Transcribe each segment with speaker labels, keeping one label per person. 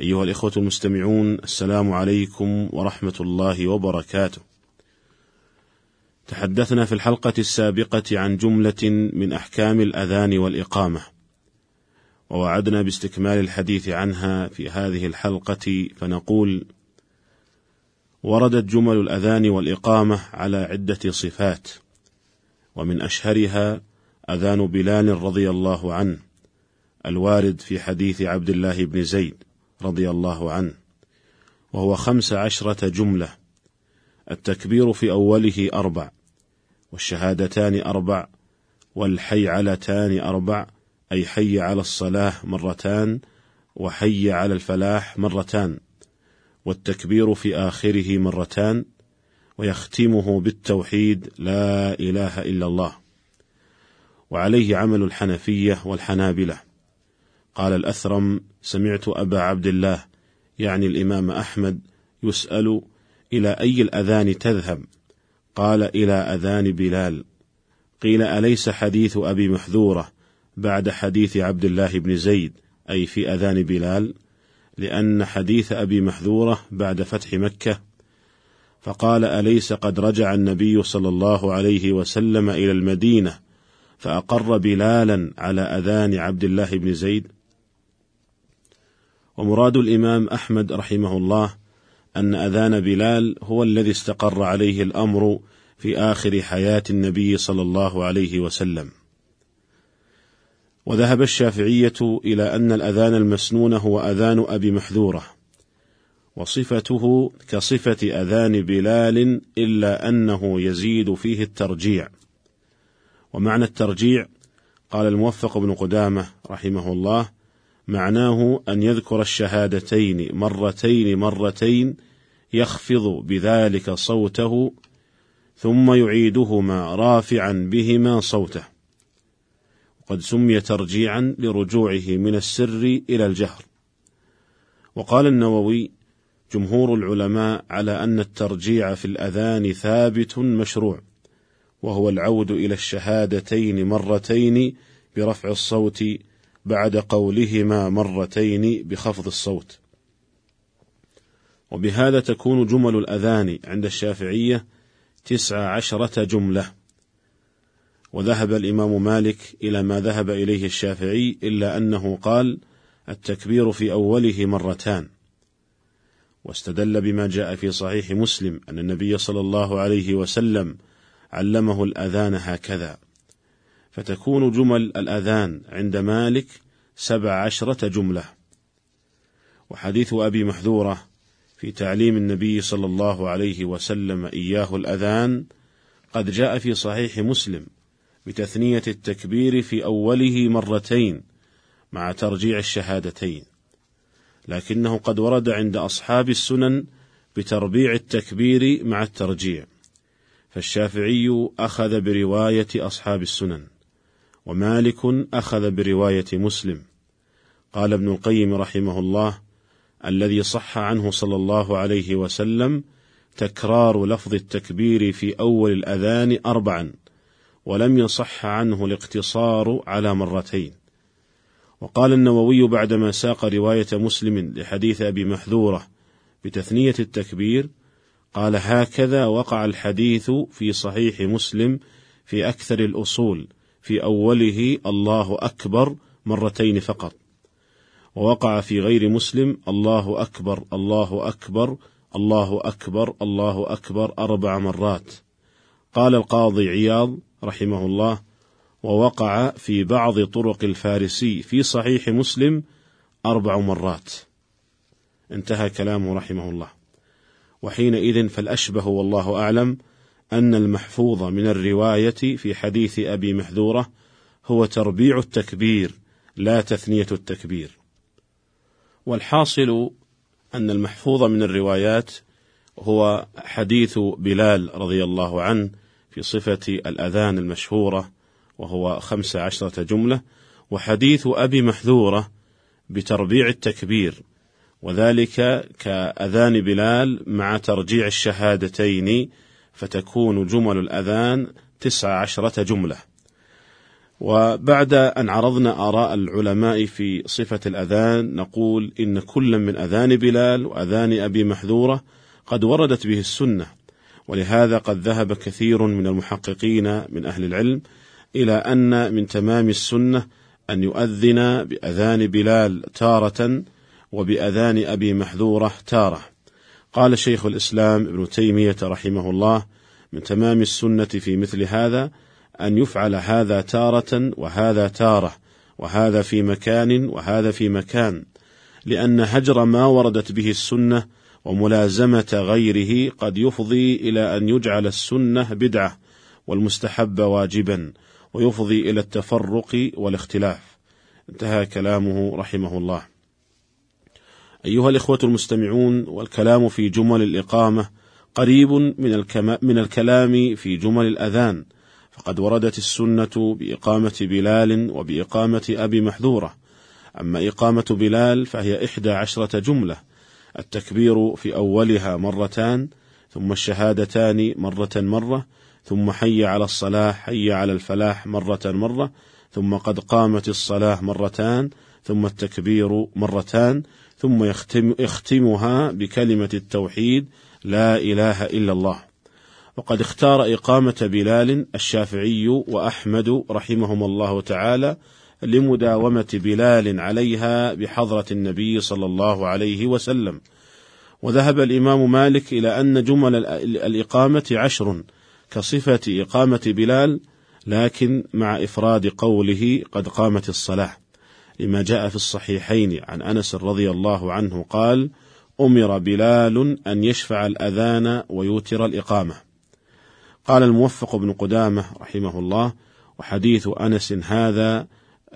Speaker 1: أيها الإخوة المستمعون السلام عليكم ورحمة الله وبركاته. تحدثنا في الحلقة السابقة عن جملة من أحكام الأذان والإقامة ووعدنا باستكمال الحديث عنها في هذه الحلقة فنقول وردت جمل الأذان والإقامة على عدة صفات ومن أشهرها أذان بلال رضي الله عنه الوارد في حديث عبد الله بن زيد. رضي الله عنه وهو خمس عشرة جملة التكبير في أوله أربع والشهادتان أربع والحيعلتان أربع أي حي على الصلاة مرتان وحي على الفلاح مرتان والتكبير في آخره مرتان ويختمه بالتوحيد لا إله إلا الله وعليه عمل الحنفية والحنابلة. قال الأثرم سمعت أبا عبد الله يعني الإمام أحمد يسأل إلى أي الأذان تذهب؟ قال إلى أذان بلال. قيل أليس حديث أبي محذورة بعد حديث عبد الله بن زيد أي في أذان بلال؟ لأن حديث أبي محذورة بعد فتح مكة. فقال أليس قد رجع النبي صلى الله عليه وسلم إلى المدينة فأقر بلالا على أذان عبد الله بن زيد؟ ومراد الإمام أحمد رحمه الله أن أذان بلال هو الذي استقر عليه الأمر في آخر حياة النبي صلى الله عليه وسلم. وذهب الشافعية إلى أن الأذان المسنون هو أذان أبي محذورة، وصفته كصفة أذان بلال إلا أنه يزيد فيه الترجيع. ومعنى الترجيع قال الموفق بن قدامة رحمه الله: معناه أن يذكر الشهادتين مرتين مرتين يخفض بذلك صوته ثم يعيدهما رافعا بهما صوته. وقد سمي ترجيعا لرجوعه من السر إلى الجهر. وقال النووي جمهور العلماء على أن الترجيع في الأذان ثابت مشروع وهو العود إلى الشهادتين مرتين برفع الصوت بعد قولهما مرتين بخفض الصوت. وبهذا تكون جمل الأذان عند الشافعية تسع عشرة جملة. وذهب الإمام مالك إلى ما ذهب إليه الشافعي إلا أنه قال التكبير في أوله مرتان. واستدل بما جاء في صحيح مسلم أن النبي صلى الله عليه وسلم علمه الأذان هكذا. فتكون جمل الأذان عند مالك سبع عشرة جملة. وحديث أبي محذورة في تعليم النبي صلى الله عليه وسلم إياه الأذان قد جاء في صحيح مسلم بتثنية التكبير في أوله مرتين مع ترجيع الشهادتين لكنه قد ورد عند أصحاب السنن بتربيع التكبير مع الترجيع فالشافعي أخذ برواية أصحاب السنن. ومالك أخذ برواية مسلم. قال ابن القيم رحمه الله الذي صح عنه صلى الله عليه وسلم تكرار لفظ التكبير في أول الأذان أربعا ولم يصح عنه الاقتصار على مرتين. وقال النووي بعدما ساق رواية مسلم لحديث أبي محذورة بتثنية التكبير قال هكذا وقع الحديث في صحيح مسلم في أكثر الأصول في أوله الله أكبر مرتين فقط. ووقع في غير مسلم الله أكبر الله أكبر الله أكبر الله أكبر أربع مرات. قال القاضي عياض رحمه الله ووقع في بعض طرق الفارسي في صحيح مسلم أربع مرات. انتهى كلامه رحمه الله. وحينئذ فالأشبه والله أعلم أن المحفوظ من الرواية في حديث أبي محذورة هو تربيع التكبير لا تثنية التكبير. والحاصل أن المحفوظ من الروايات هو حديث بلال رضي الله عنه في صفة الأذان المشهورة وهو خمس عشرة جملة وحديث أبي محذورة بتربيع التكبير وذلك كأذان بلال مع ترجيع الشهادتين فتكون جمل الأذان تسع عشرة جملة. وبعد أن عرضنا آراء العلماء في صفة الأذان نقول إن كل من أذان بلال وأذان أبي محذورة قد وردت به السنة ولهذا قد ذهب كثير من المحققين من أهل العلم إلى أن من تمام السنة أن يؤذن بأذان بلال تارة وبأذان أبي محذورة تارة. قال شيخ الإسلام ابن تيمية رحمه الله من تمام السنة في مثل هذا أن يفعل هذا تارة وهذا تارة وهذا في مكان وهذا في مكان لأن هجر ما وردت به السنة وملازمة غيره قد يفضي إلى أن يجعل السنة بدعة والمستحب واجبا ويفضي إلى التفرق والاختلاف انتهى كلامه رحمه الله. أيها الإخوة المستمعون والكلام في جمل الإقامة قريب من, من الكلام في جمل الأذان فقد وردت السنة بإقامة بلال وبإقامة أبي محذورة. أما إقامة بلال فهي إحدى عشرة جملة التكبير في أولها مرتان ثم الشهادتان مرة مرة ثم حي على الصلاة حي على الفلاح مرة مرة ثم قد قامت الصلاة مرتان ثم التكبير مرتان ثم يختم يختمها بكلمة التوحيد لا إله إلا الله. وقد اختار إقامة بلال الشافعي وأحمد رحمهم الله تعالى لمداومة بلال عليها بحضرة النبي صلى الله عليه وسلم. وذهب الإمام مالك إلى أن جمل الإقامة عشر كصفة إقامة بلال لكن مع إفراد قوله قد قامت الصلاة. لما جاء في الصحيحين عن أنس رضي الله عنه قال أمر بلال أن يشفع الأذان ويوتر الإقامة. قال الموفق بن قدامة رحمه الله وحديث أنس هذا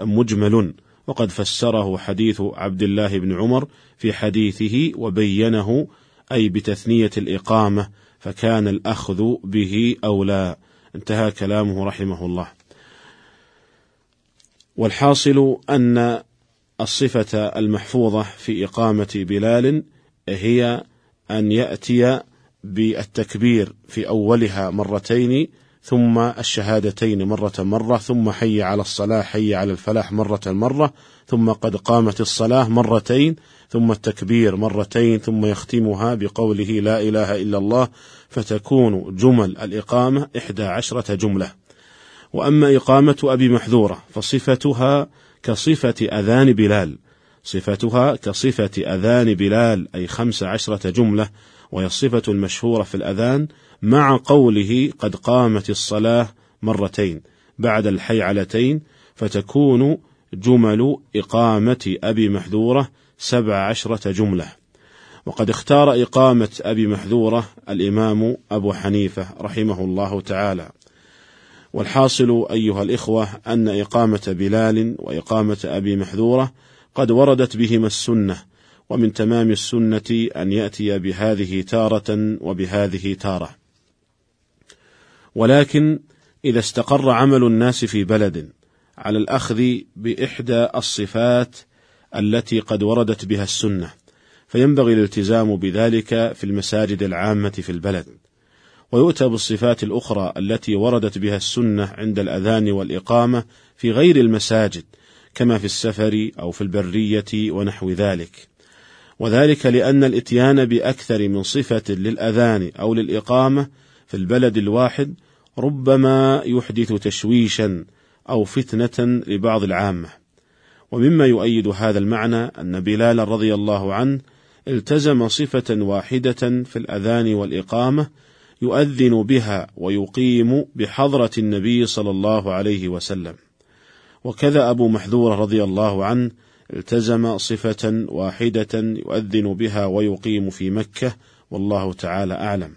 Speaker 1: مجمل وقد فسره حديث عبد الله بن عمر في حديثه وبينه أي بتثنية الإقامة فكان الأخذ به أولى. انتهى كلامه رحمه الله. والحاصل أن الصفة المحفوظة في إقامة بلال هي أن يأتي بالتكبير في أولها مرتين ثم الشهادتين مرة مرة ثم حي على الصلاة حي على الفلاح مرة مرة ثم قد قامت الصلاة مرتين ثم التكبير مرتين ثم يختمها بقوله لا إله إلا الله فتكون جمل الإقامة إحدى عشرة جملة. وأما إقامة أبي محذورة فصفتها كصفة أذان بلال صفتها كصفة أذان بلال أي خمس عشرة جملة وهي الصفة المشهورة في الأذان مع قوله قد قامت الصلاة مرتين بعد الحيعلتين فتكون جمل إقامة أبي محذورة سبع عشرة جملة. وقد اختار إقامة أبي محذورة الإمام أبو حنيفة رحمه الله تعالى. والحاصل أيها الإخوة أن إقامة بلال وإقامة أبي محذورة قد وردت بهما السنة ومن تمام السنة أن يأتي بهذه تارة وبهذه تارة. ولكن إذا استقر عمل الناس في بلد على الأخذ بإحدى الصفات التي قد وردت بها السنة فينبغي الالتزام بذلك في المساجد العامة في البلد. ويؤتى بالصفات الأخرى التي وردت بها السنة عند الأذان والإقامة في غير المساجد كما في السفر أو في البرية ونحو ذلك. وذلك لأن الإتيان بأكثر من صفة للأذان أو للإقامة في البلد الواحد ربما يحدث تشويشا أو فتنة لبعض العامة. ومما يؤيد هذا المعنى أن بلال رضي الله عنه التزم صفة واحدة في الأذان والإقامة يؤذن بها ويقيم بحضرة النبي صلى الله عليه وسلم. وكذا أبو محذور رضي الله عنه التزم صفة واحدة يؤذن بها ويقيم في مكة والله تعالى أعلم.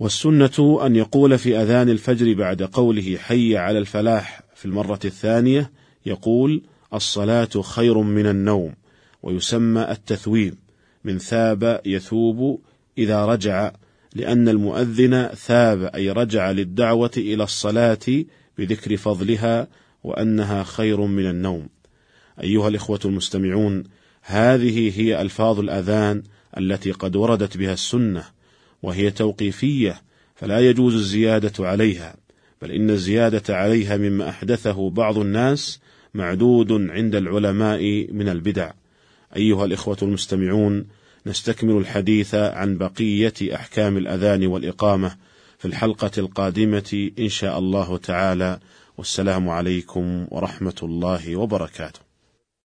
Speaker 1: والسنة أن يقول في أذان الفجر بعد قوله حي على الفلاح في المرة الثانية يقول الصلاة خير من النوم ويسمى التثويب من ثاب يثوب إذا رجع لأن المؤذن ثاب أي رجع للدعوة إلى الصلاة بذكر فضلها وأنها خير من النوم. أيها الإخوة المستمعون، هذه هي ألفاظ الأذان التي قد وردت بها السنة، وهي توقيفية فلا يجوز الزيادة عليها، بل إن الزيادة عليها مما أحدثه بعض الناس معدود عند العلماء من البدع. أيها الإخوة المستمعون، نستكمل الحديث عن بقية أحكام الأذان والإقامة في الحلقة القادمة إن شاء الله تعالى. والسلام عليكم ورحمة الله وبركاته.